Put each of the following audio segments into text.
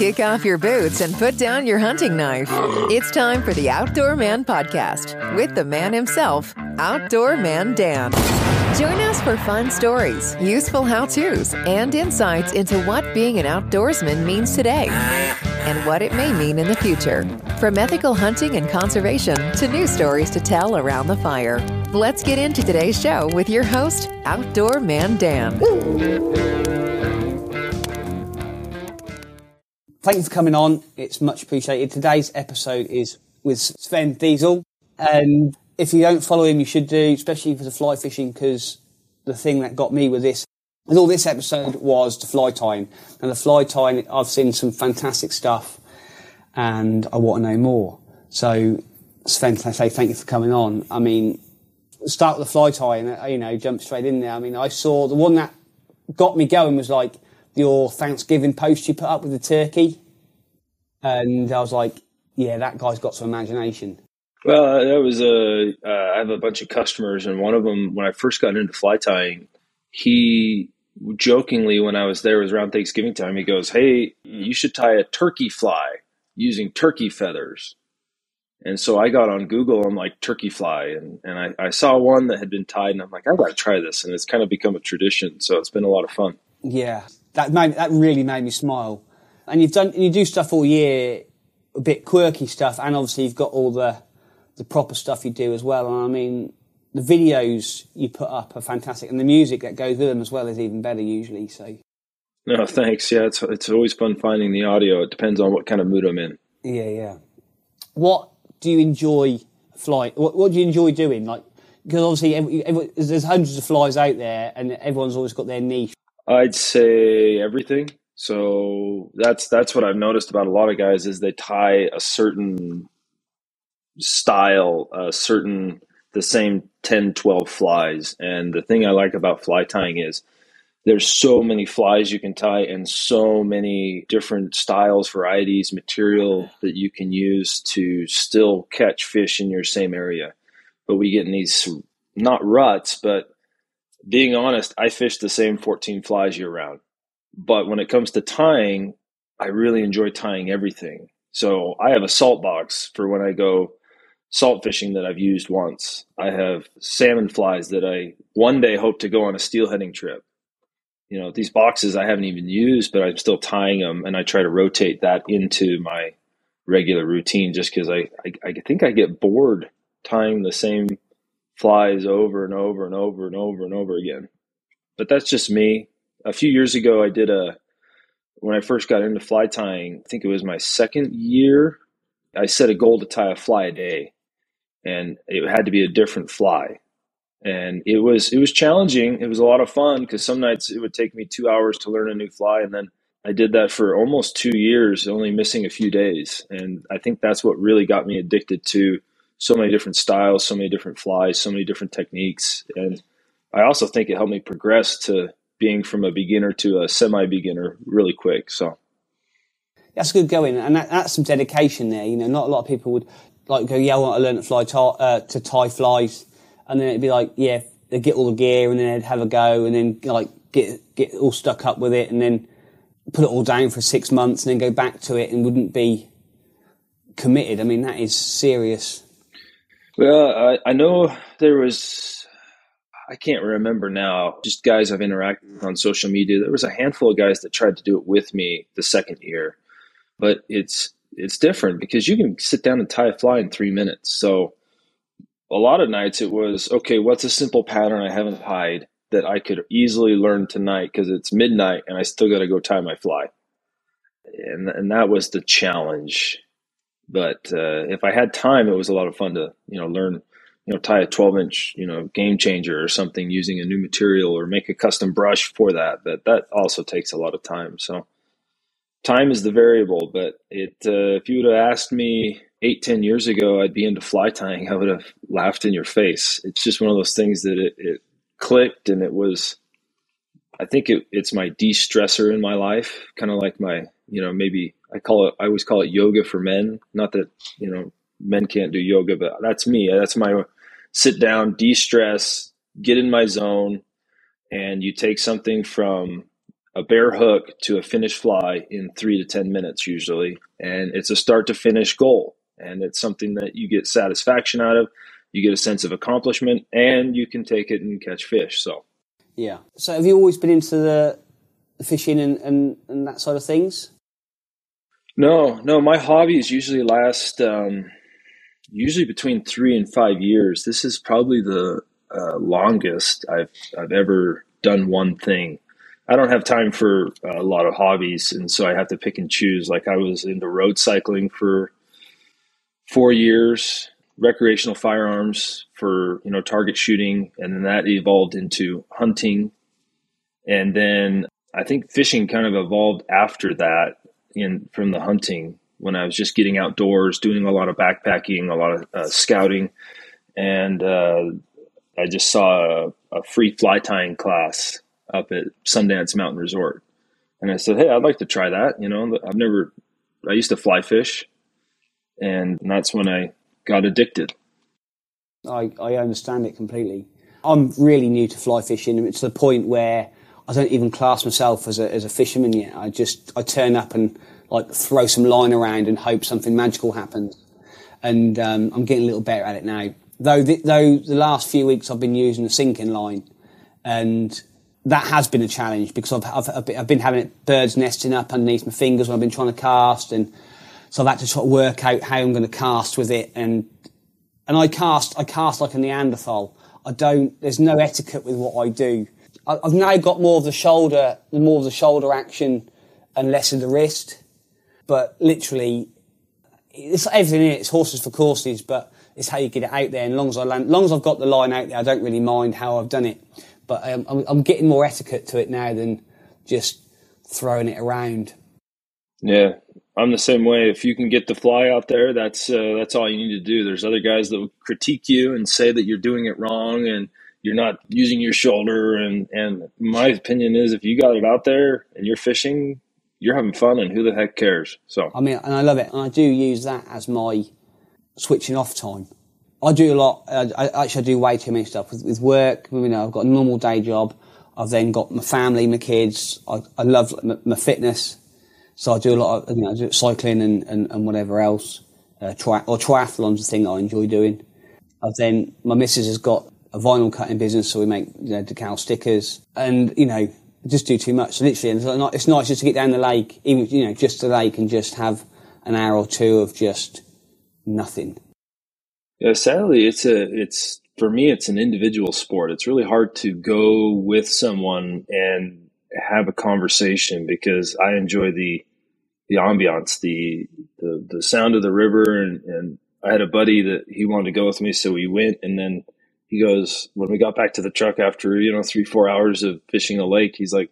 Kick off your boots and put down your hunting knife. It's time for the Outdoor Man Podcast with the man himself, Outdoor Man Dan. Join us for fun stories, useful how to's, and insights into what being an outdoorsman means today and what it may mean in the future. From ethical hunting and conservation to new stories to tell around the fire. Let's get into today's show with your host, Outdoor Man Dan. Thank you for coming on. It's much appreciated. Today's episode is with Sven Diesel. And if you don't follow him, you should do, especially for the fly fishing, because the thing that got me with this, with all this episode was the fly tying. And the fly tying, I've seen some fantastic stuff and I want to know more. So, Sven, I say thank you for coming on. I mean, start with the fly tying, you know, jump straight in there. I mean, I saw the one that got me going was like, your Thanksgiving post you put up with the turkey. And I was like, yeah, that guy's got some imagination. Well, that was a. Uh, I have a bunch of customers, and one of them, when I first got into fly tying, he jokingly, when I was there, it was around Thanksgiving time, he goes, Hey, you should tie a turkey fly using turkey feathers. And so I got on Google, I'm like, turkey fly. And, and I, I saw one that had been tied, and I'm like, I've got to try this. And it's kind of become a tradition. So it's been a lot of fun. Yeah that made, that really made me smile. And you've done you do stuff all year, a bit quirky stuff, and obviously you've got all the the proper stuff you do as well. And I mean, the videos you put up are fantastic, and the music that goes with them as well is even better usually. So. No, thanks. Yeah, it's it's always fun finding the audio. It depends on what kind of mood I'm in. Yeah, yeah. What do you enjoy flying? What, what do you enjoy doing? Like, because obviously every, every, there's hundreds of flies out there, and everyone's always got their niche. I'd say everything. So that's that's what I've noticed about a lot of guys is they tie a certain style, a certain the same 10, 12 flies. And the thing I like about fly tying is there's so many flies you can tie and so many different styles, varieties, material that you can use to still catch fish in your same area. But we get in these not ruts, but being honest, I fish the same 14 flies year round. But when it comes to tying, I really enjoy tying everything. So I have a salt box for when I go salt fishing that I've used once. I have salmon flies that I one day hope to go on a steelheading trip. You know, these boxes I haven't even used, but I'm still tying them and I try to rotate that into my regular routine just because I, I, I think I get bored tying the same flies over and over and over and over and over again. But that's just me. A few years ago, I did a, when I first got into fly tying, I think it was my second year, I set a goal to tie a fly a day. And it had to be a different fly. And it was it was challenging. It was a lot of fun because some nights it would take me two hours to learn a new fly, and then I did that for almost two years, only missing a few days. And I think that's what really got me addicted to so many different styles, so many different flies, so many different techniques. And I also think it helped me progress to being from a beginner to a semi beginner really quick. So that's good going. And that, that's some dedication there. You know, not a lot of people would like go, yeah, I want to learn to fly, uh, to tie flies. And then it'd be like, yeah, they'd get all the gear and then they'd have a go and then like get, get all stuck up with it and then put it all down for six months and then go back to it and wouldn't be committed. I mean, that is serious well, I, I know there was, I can't remember now, just guys I've interacted with on social media. There was a handful of guys that tried to do it with me the second year, but it's, it's different because you can sit down and tie a fly in three minutes. So a lot of nights it was, okay, what's a simple pattern I haven't tied that I could easily learn tonight because it's midnight and I still got to go tie my fly. And, and that was the challenge but uh, if I had time, it was a lot of fun to you know learn you know tie a 12 inch you know game changer or something using a new material or make a custom brush for that. But that also takes a lot of time. So time is the variable. But it uh, if you would have asked me eight ten years ago, I'd be into fly tying. I would have laughed in your face. It's just one of those things that it, it clicked and it was. I think it, it's my de-stressor in my life, kind of like my, you know, maybe I call it, I always call it yoga for men. Not that, you know, men can't do yoga, but that's me. That's my sit down, de stress, get in my zone. And you take something from a bare hook to a finished fly in three to 10 minutes, usually. And it's a start to finish goal. And it's something that you get satisfaction out of. You get a sense of accomplishment and you can take it and catch fish. So, yeah. So, have you always been into the fishing and, and, and that sort of things? No, no. My hobbies usually last um, usually between three and five years. This is probably the uh, longest I've I've ever done one thing. I don't have time for a lot of hobbies, and so I have to pick and choose. Like I was into road cycling for four years, recreational firearms for you know target shooting, and then that evolved into hunting, and then I think fishing kind of evolved after that in from the hunting when I was just getting outdoors, doing a lot of backpacking, a lot of uh, scouting, and uh, I just saw a, a, free fly tying class up at Sundance Mountain Resort, and I said, "Hey, I'd like to try that." You know, I've never, I used to fly fish, and that's when I got addicted. I, I understand it completely. I'm really new to fly fishing. It's the point where I don't even class myself as a, as a fisherman yet. I just I turn up and like throw some line around and hope something magical happens. And um, I'm getting a little better at it now. Though the, though the last few weeks I've been using a sinking line, and that has been a challenge because I've, I've, I've been having birds nesting up underneath my fingers when I've been trying to cast, and so I've had to sort of work out how I'm going to cast with it. And and I cast I cast like a Neanderthal. I don't. There's no etiquette with what I do. I've now got more of the shoulder, more of the shoulder action, and less of the wrist but literally, it's everything in it. It's horses for courses, but it's how you get it out there. And long as I land, long as I've got the line out there, I don't really mind how I've done it. But um, I'm, I'm getting more etiquette to it now than just throwing it around. Yeah, I'm the same way. If you can get the fly out there, that's uh, that's all you need to do. There's other guys that will critique you and say that you're doing it wrong and you're not using your shoulder. And and my opinion is, if you got it out there and you're fishing, you're having fun, and who the heck cares? So I mean, and I love it, and I do use that as my switching off time. I do a lot. I, actually I do way too many stuff with, with work. You know, I've got a normal day job. I've then got my family, my kids. I, I love my, my, fitness, so I do a lot of you know cycling and, and, and whatever else. Uh, tri- or triathlon's the thing I enjoy doing. I've then my missus has got a vinyl cutting business, so we make you know decal stickers, and you know just do too much. literally, it's, not, it's nice just to get down the lake, even you know, just the lake, and just have an hour or two of just nothing. Yeah, sadly, it's a it's for me, it's an individual sport. It's really hard to go with someone and have a conversation because I enjoy the the ambiance, the the the sound of the river, and and I had a buddy that he wanted to go with me, so we went, and then he goes, when we got back to the truck after, you know, three, four hours of fishing a lake, he's like,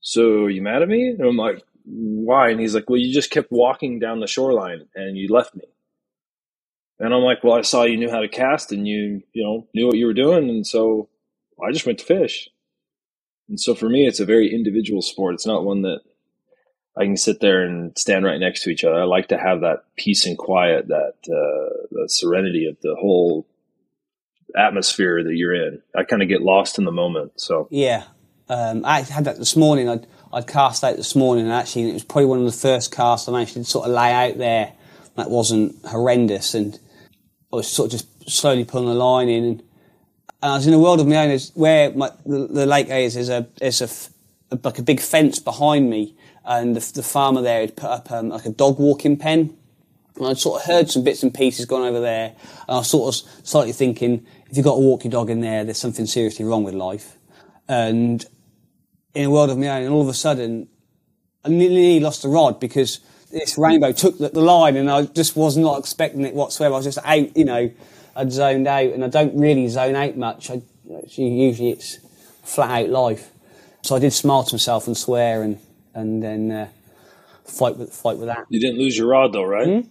So you mad at me? And I'm like, Why? And he's like, Well, you just kept walking down the shoreline and you left me. And I'm like, Well, I saw you knew how to cast and you, you know, knew what you were doing. And so I just went to fish. And so for me, it's a very individual sport. It's not one that I can sit there and stand right next to each other. I like to have that peace and quiet, that uh, the serenity of the whole atmosphere that you're in. I kind of get lost in the moment. So yeah, um, I had that this morning. I'd, I'd cast out this morning, and actually, it was probably one of the first casts I managed to sort of lay out there that wasn't horrendous, and I was sort of just slowly pulling the line in, and, and I was in a world of my own. Where my, the, the, lake is, there's a there's a, a, like a big fence behind me, and the, the farmer there had put up um, like a dog walking pen. And I'd sort of heard some bits and pieces going over there, and I was sort of slightly thinking, if you've got to walk your dog in there, there's something seriously wrong with life. And in a world of my own, and all of a sudden, I nearly lost the rod because this rainbow took the, the, line, and I just was not expecting it whatsoever. I was just out, you know, I'd zoned out, and I don't really zone out much. I, usually it's flat out life. So I did smile to myself and swear, and and then uh, fight with fight with that. You didn't lose your rod though, right? Hmm?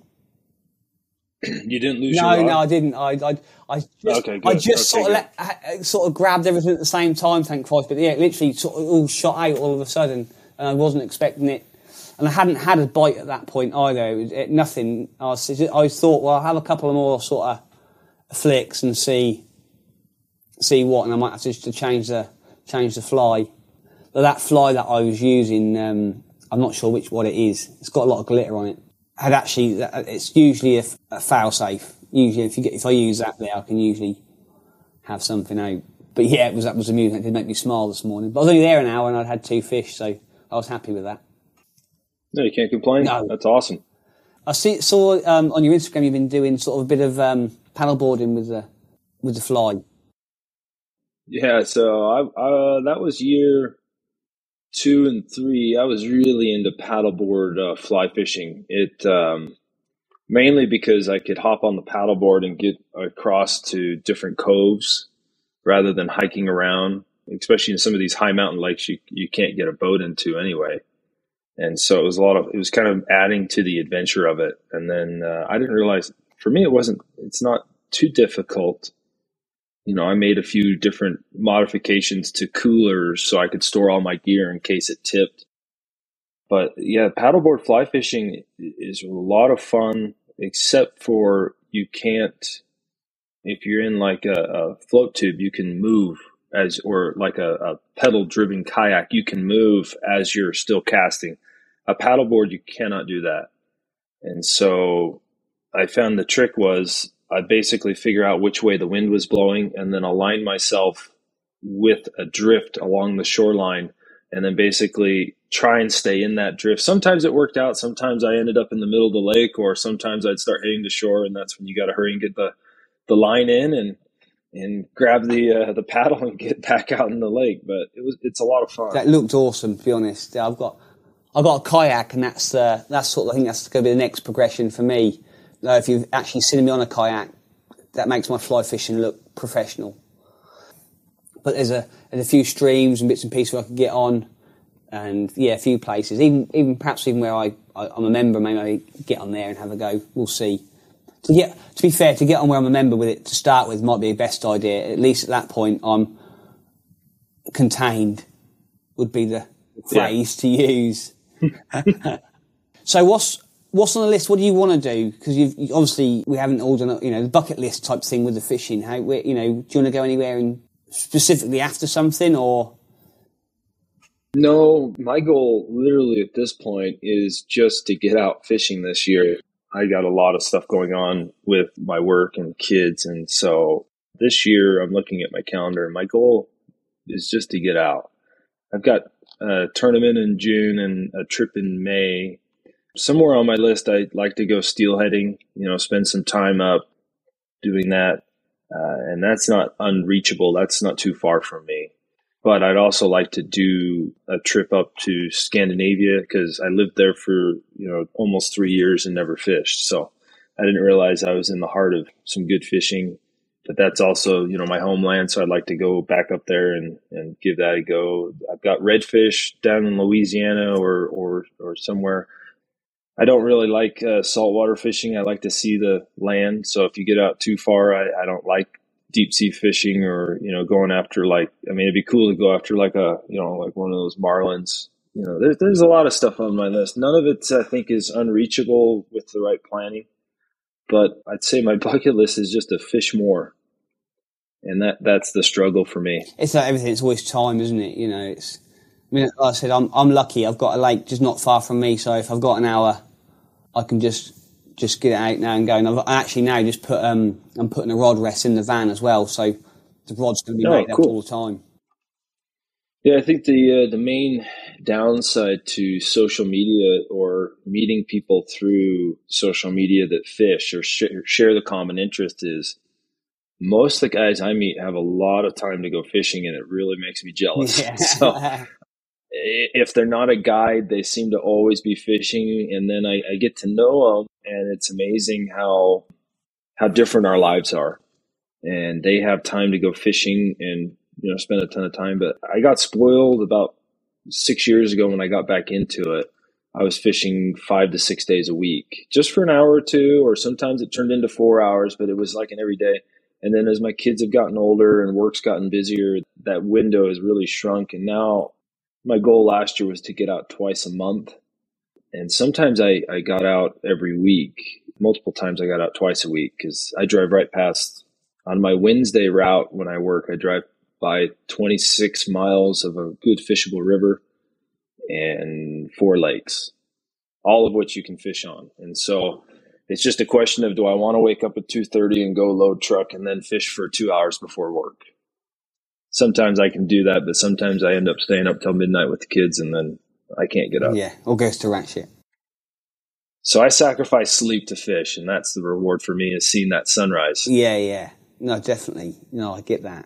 you didn't lose. No, no, I didn't. I, I, I just, okay, I just okay, sort good. of let, sort of grabbed everything at the same time. Thank Christ, but yeah, literally sort of all shot out all of a sudden, and I wasn't expecting it. And I hadn't had a bite at that point either. It was, it, nothing. I, was, I thought, well, I'll have a couple of more sort of flicks and see, see what, and I might have to, to change the change the fly. that fly that I was using, um, I'm not sure which what it is. It's got a lot of glitter on it. Had actually, it's usually a, a fail safe. Usually, if you get if I use that there, I can usually have something out. But yeah, it was that was amusing. It did make me smile this morning. But I was only there an hour and I'd had two fish, so I was happy with that. No, you can't complain. No. That's awesome. I see, saw um, on your Instagram you've been doing sort of a bit of um, paddleboarding with the with the fly. Yeah, so I, uh, that was year two and three. I was really into paddleboard uh, fly fishing. It um, mainly because I could hop on the paddleboard and get across to different coves rather than hiking around. Especially in some of these high mountain lakes, you you can't get a boat into anyway and so it was a lot of it was kind of adding to the adventure of it and then uh, i didn't realize for me it wasn't it's not too difficult you know i made a few different modifications to coolers so i could store all my gear in case it tipped but yeah paddleboard fly fishing is a lot of fun except for you can't if you're in like a, a float tube you can move as or like a, a pedal driven kayak you can move as you're still casting a paddleboard, you cannot do that. And so I found the trick was I basically figure out which way the wind was blowing and then align myself with a drift along the shoreline and then basically try and stay in that drift. Sometimes it worked out. Sometimes I ended up in the middle of the lake or sometimes I'd start heading to shore and that's when you got to hurry and get the, the line in and, and grab the, uh, the paddle and get back out in the lake. But it was, it's a lot of fun. That looked awesome, to be honest. I've got, I've got a kayak, and that's uh, that's sort of I think that's going to be the next progression for me. Uh, if you've actually seen me on a kayak, that makes my fly fishing look professional. But there's a there's a few streams and bits and pieces where I can get on, and yeah, a few places. Even even perhaps even where I, I am a member, maybe I get on there and have a go. We'll see. To get to be fair, to get on where I'm a member with it to start with might be a best idea. At least at that point, I'm contained. Would be the phrase yeah. to use. so what's what's on the list? What do you want to do? Because you've you, obviously we haven't all done you know the bucket list type thing with the fishing. How you know do you want to go anywhere and specifically after something or? No, my goal literally at this point is just to get out fishing this year. I got a lot of stuff going on with my work and kids, and so this year I'm looking at my calendar and my goal is just to get out. I've got a tournament in June and a trip in May. Somewhere on my list, I'd like to go steelheading, you know, spend some time up doing that. Uh, and that's not unreachable. That's not too far from me. But I'd also like to do a trip up to Scandinavia because I lived there for, you know, almost three years and never fished. So I didn't realize I was in the heart of some good fishing but that's also you know my homeland so i'd like to go back up there and, and give that a go i've got redfish down in louisiana or or, or somewhere i don't really like uh, saltwater fishing i like to see the land so if you get out too far I, I don't like deep sea fishing or you know going after like i mean it'd be cool to go after like a you know like one of those marlins you know there's, there's a lot of stuff on my list none of it i think is unreachable with the right planning but I'd say my bucket list is just to fish more and that that's the struggle for me. It's like everything; it's always time, isn't it? You know, it's. I mean, like I said, I'm I'm lucky. I've got a lake just not far from me, so if I've got an hour, I can just just get it out now and go. And I've actually now just put um I'm putting a rod rest in the van as well, so the rod's going to be oh, cool. up all the time. Yeah, I think the uh, the main downside to social media or meeting people through social media that fish or sh- share the common interest is most of the guys I meet have a lot of time to go fishing, and it really makes me jealous. Yeah. so if they're not a guide, they seem to always be fishing, and then I, I get to know them, and it's amazing how how different our lives are. And they have time to go fishing and you know spend a ton of time. But I got spoiled about six years ago when I got back into it. I was fishing five to six days a week, just for an hour or two, or sometimes it turned into four hours, but it was like an everyday. And then as my kids have gotten older and work's gotten busier, that window has really shrunk. And now my goal last year was to get out twice a month. And sometimes I, I got out every week. Multiple times I got out twice a week because I drive right past on my Wednesday route when I work. I drive by 26 miles of a good fishable river and four lakes, all of which you can fish on. And so it's just a question of do I want to wake up at 2:30 and go load truck and then fish for 2 hours before work. Sometimes I can do that, but sometimes I end up staying up till midnight with the kids and then I can't get up. Yeah, or goes to ratchet. So I sacrifice sleep to fish, and that's the reward for me is seeing that sunrise. Yeah, yeah. No, definitely. No, I get that.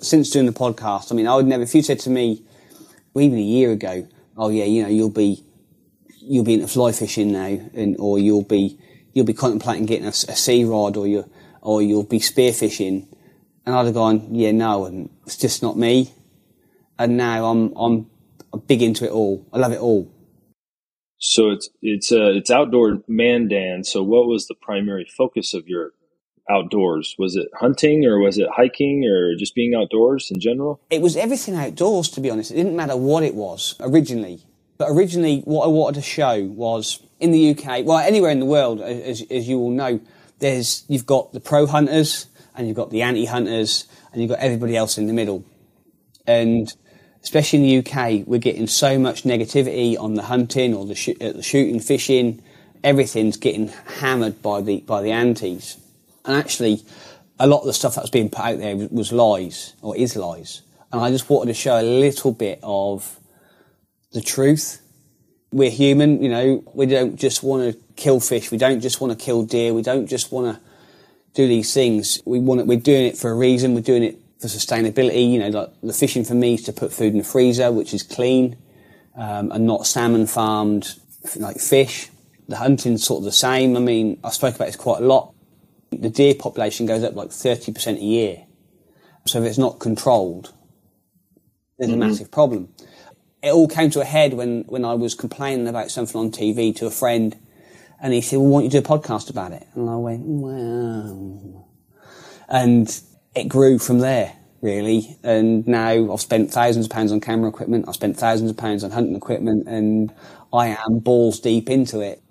Since doing the podcast, I mean, I would never, if you said to me, well, even a year ago, oh yeah, you know, you'll be, you'll be into fly fishing now, and, or you'll be, you'll be contemplating getting a, a sea rod, or you, or you'll be spearfishing. And I'd have gone, yeah, no, and it's just not me. And now I'm, I'm big into it all. I love it all. So it's it's uh, it's outdoor man Mandan. So what was the primary focus of your outdoors? Was it hunting or was it hiking or just being outdoors in general? It was everything outdoors, to be honest. It didn't matter what it was originally. But originally, what I wanted to show was in the UK, well, anywhere in the world, as, as you all know, there's you've got the pro hunters and you've got the anti hunters and you've got everybody else in the middle. And especially in the UK, we're getting so much negativity on the hunting or the, sh- the shooting, fishing. Everything's getting hammered by the by the antis, and actually, a lot of the stuff that was being put out there was lies or is lies. And I just wanted to show a little bit of the truth. We're human, you know. We don't just want to kill fish. We don't just want to kill deer. We don't just want to do these things. We want. it, We're doing it for a reason. We're doing it for sustainability. You know, like the fishing for me is to put food in the freezer, which is clean, um, and not salmon farmed like fish. The hunting's sort of the same. I mean, I spoke about this quite a lot. The deer population goes up like 30% a year. So if it's not controlled, there's mm-hmm. a massive problem. It all came to a head when, when I was complaining about something on TV to a friend, and he said, well, why don't you do a podcast about it? And I went, well... And it grew from there, really. And now I've spent thousands of pounds on camera equipment. I've spent thousands of pounds on hunting equipment and I am balls deep into it.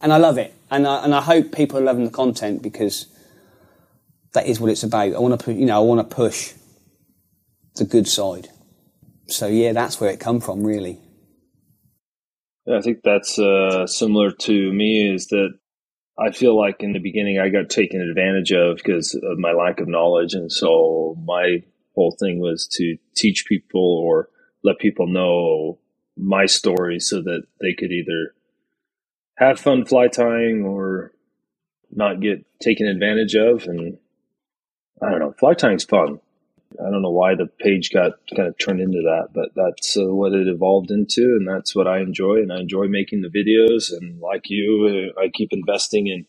And I love it. And I, and I hope people are loving the content because that is what it's about. I want to, you know, I want to push the good side. So yeah, that's where it come from, really. I think that's uh, similar to me. Is that I feel like in the beginning I got taken advantage of because of my lack of knowledge. And so my whole thing was to teach people or let people know my story so that they could either have fun fly tying or not get taken advantage of. And I don't know, fly tying's fun. I don't know why the page got kind of turned into that, but that's uh, what it evolved into, and that's what I enjoy. And I enjoy making the videos. And like you, uh, I keep investing in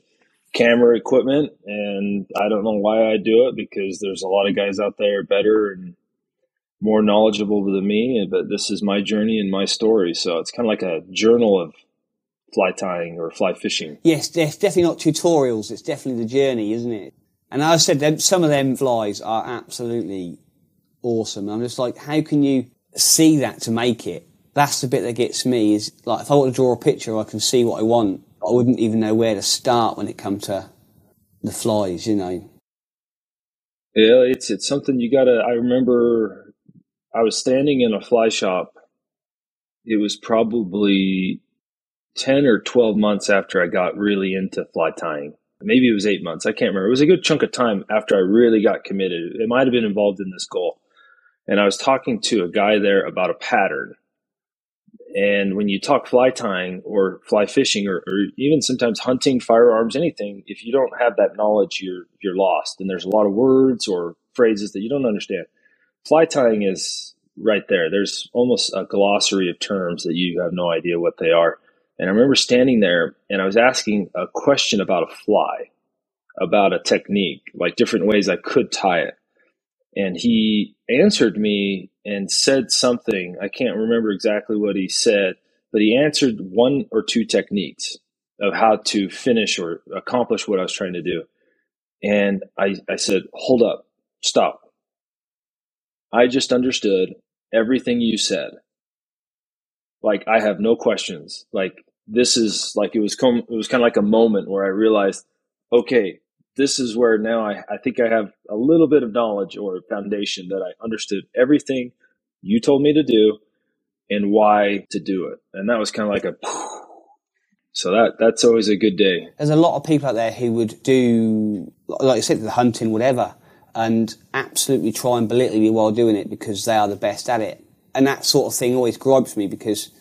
camera equipment, and I don't know why I do it because there's a lot of guys out there better and more knowledgeable than me. But this is my journey and my story, so it's kind of like a journal of fly tying or fly fishing. Yes, it's definitely not tutorials. It's definitely the journey, isn't it? And I said, some of them flies are absolutely awesome. I'm just like, how can you see that to make it? That's the bit that gets me is like, if I want to draw a picture, I can see what I want. I wouldn't even know where to start when it comes to the flies, you know. Yeah, it's, it's something you gotta, I remember I was standing in a fly shop. It was probably 10 or 12 months after I got really into fly tying maybe it was eight months. I can't remember. It was a good chunk of time after I really got committed. It might have been involved in this goal. And I was talking to a guy there about a pattern. And when you talk fly tying or fly fishing or, or even sometimes hunting, firearms, anything, if you don't have that knowledge, you're you're lost. And there's a lot of words or phrases that you don't understand. Fly tying is right there. There's almost a glossary of terms that you have no idea what they are. And I remember standing there and I was asking a question about a fly, about a technique, like different ways I could tie it. And he answered me and said something. I can't remember exactly what he said, but he answered one or two techniques of how to finish or accomplish what I was trying to do. And I, I said, hold up, stop. I just understood everything you said. Like, I have no questions. Like, this is like it was com- it was kind of like a moment where I realized, okay, this is where now I, I think I have a little bit of knowledge or foundation that I understood everything you told me to do and why to do it. And that was kind of like a so that that's always a good day. There's a lot of people out there who would do, like I said, the hunting, whatever, and absolutely try and belittle you while doing it because they are the best at it. And that sort of thing always gripes me because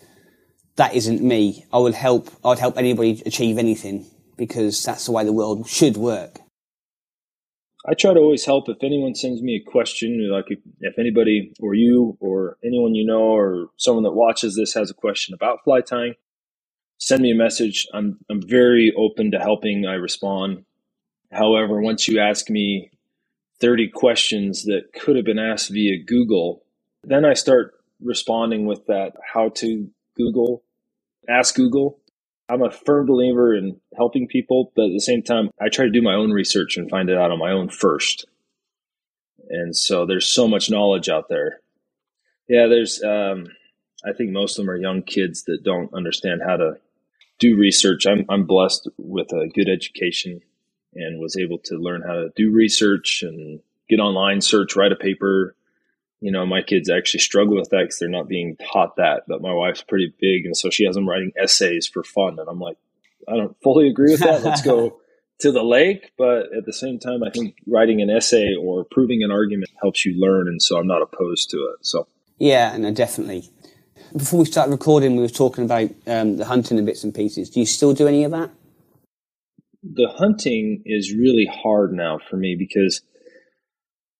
that isn't me. I would help. I'd help anybody achieve anything because that's the way the world should work. I try to always help if anyone sends me a question, like if, if, anybody or you or anyone you know or someone that watches this has a question about fly tying, send me a message. I'm I'm very open to helping. I respond. However, once you ask me 30 questions that could have been asked via Google, then I start responding with that how to Google, ask Google. I'm a firm believer in helping people, but at the same time, I try to do my own research and find it out on my own first. And so there's so much knowledge out there. Yeah, there's, um, I think most of them are young kids that don't understand how to do research. I'm, I'm blessed with a good education and was able to learn how to do research and get online, search, write a paper, you know, my kids actually struggle with that because they're not being taught that. But my wife's pretty big, and so she has them writing essays for fun. And I'm like, I don't fully agree with that. Let's go to the lake. But at the same time, I think writing an essay or proving an argument helps you learn, and so I'm not opposed to it. So yeah, no, definitely. Before we start recording, we were talking about um, the hunting and bits and pieces. Do you still do any of that? The hunting is really hard now for me because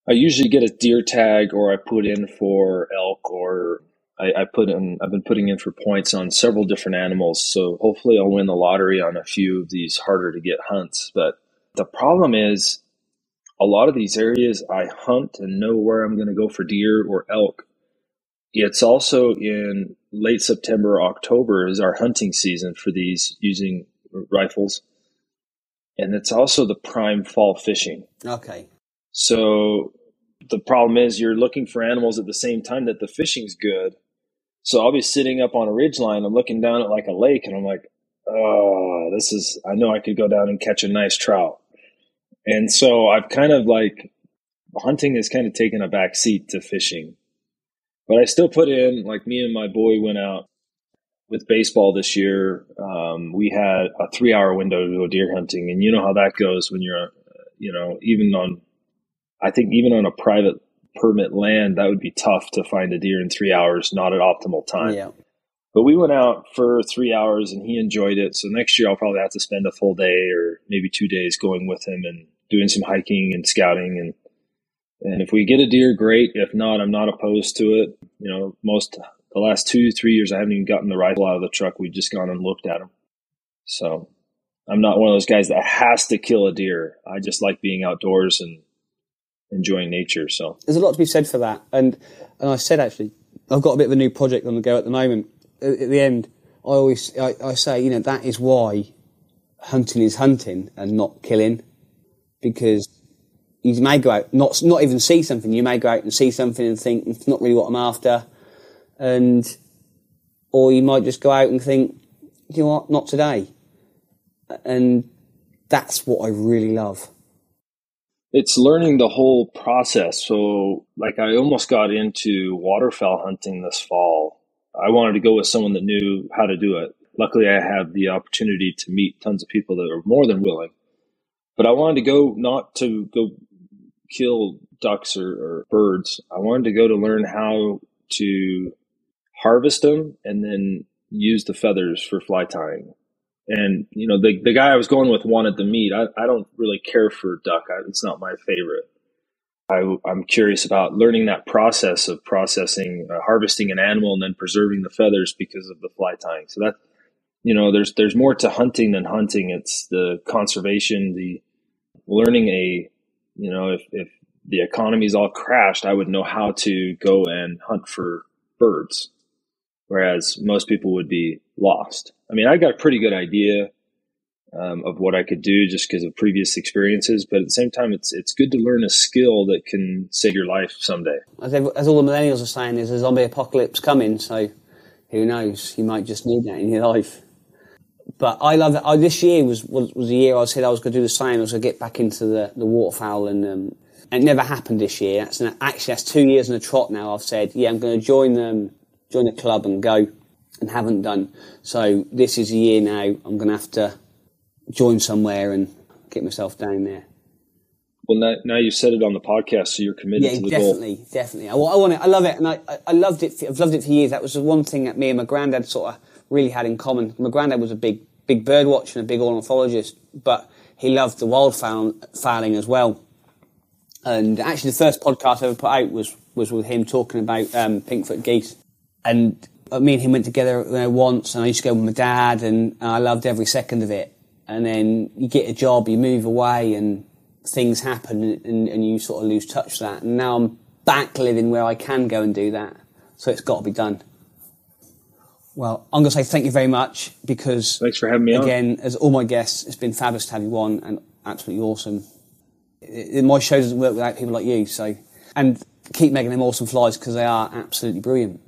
I usually get a deer tag or I put in for elk or I, I, put in I've been putting in for points on several different animals. So hopefully I'll win the lottery on a few of these harder to get hunts. But the problem is a lot of these areas I hunt and know where I'm gonna go for deer or elk. It's also in late September, October is our hunting season for these using rifles. And it's also the prime fall fishing. Okay. So the problem is you're looking for animals at the same time that the fishing's good. So I'll be sitting up on a ridge line, I'm looking down at like a lake, and I'm like, oh, this is, I know I could go down and catch a nice trout. And so I've kind of like, hunting has kind of taken a back seat to fishing. But I still put in, like me and my boy went out with baseball this year. Um, we had a three hour window to go deer hunting. And you know how that goes when you're, you know, even on I think even on a private permit land, that would be tough to find a deer in three hours, not at optimal time. Yeah. But we went out for three hours and he enjoyed it. So next year I'll probably have to spend a full day or maybe two days going with him and doing some hiking and scouting and and if we get a deer, great. If not, I'm not opposed to it. You know, most the last two, three years I haven't even gotten the rifle out of the truck. We've just gone and looked at them. So I'm not one of those guys that has to kill a deer. I just like being outdoors and enjoying nature. So there's a lot to be said for that. And and I said actually, I've got a bit of a new project on the go at the moment. At, the end, I always I, I say, you know, that is why hunting is hunting and not killing, because you may go out not not even see something. You may go out and see something and think it's not really what I'm after, and or you might just go out and think, you know what, not today, and that's what I really love it's learning the whole process. So, like, I almost got into waterfowl hunting this fall. I wanted to go with someone that knew how to do it. Luckily, I had the opportunity to meet tons of people that are more than willing. But I wanted to go not to go kill ducks or, or birds. I wanted to go to learn how to harvest them and then use the feathers for fly tying and you know the the guy I was going with wanted the meat. I, I don't really care for duck. I, it's not my favorite. I, I'm curious about learning that process of processing, uh, harvesting an animal, and then preserving the feathers because of the fly tying. So that you know, there's there's more to hunting than hunting. It's the conservation, the learning a you know if if the economy's all crashed, I would know how to go and hunt for birds, whereas most people would be lost. I mean, I got a pretty good idea um, of what I could do just because of previous experiences, but at the same time, it's it's good to learn a skill that can save your life someday. As, as all the millennials are saying, there's a zombie apocalypse coming, so who knows? You might just need that in your life. But I love. I, this year was, was was a year I said I was going to do the same. I was going to get back into the the waterfowl, and um, it never happened this year. That's an, actually that's two years in a trot now. I've said, yeah, I'm going to join them, join a club, and go, and haven't done. So this is a year now. I'm going to have to join somewhere and get myself down there. Well, now, now you said it on the podcast, so you're committed Yeah, to the definitely, goal. definitely. I, I want it. I love it, and I, I- loved it. For, I've loved it for years. That was the one thing that me and my granddad sort of really had in common. My granddad was a big, big bird watcher and a big ornithologist, but he loved the wildfowl fowling as well. And actually, the first podcast I ever put out was was with him talking about um, pinkfoot geese. And uh, me and him went together you know, once, and I used to go with my dad, and I loved every second of it. And then you get a job, you move away, and things happen, and, and you sort of lose touch with that. And now I'm back living where I can go and do that, so it's got to be done. Well, I'm going to say thank you very much because Thanks for having me on. again, as all my guests, it's been fabulous to have you on and absolutely awesome. It- it- my show doesn't work without people like you, so and keep making them awesome flies because they are absolutely brilliant.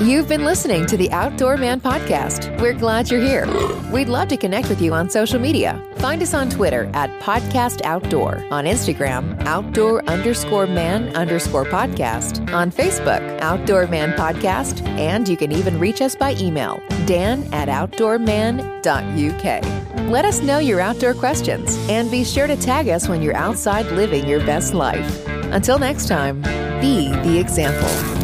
You've been listening to the Outdoor Man Podcast. We're glad you're here. We'd love to connect with you on social media. Find us on Twitter at Podcast Outdoor, on Instagram, outdoor underscore man underscore podcast, on Facebook, Outdoor Man Podcast, and you can even reach us by email, dan at outdoorman.uk. Let us know your outdoor questions and be sure to tag us when you're outside living your best life. Until next time, be the example.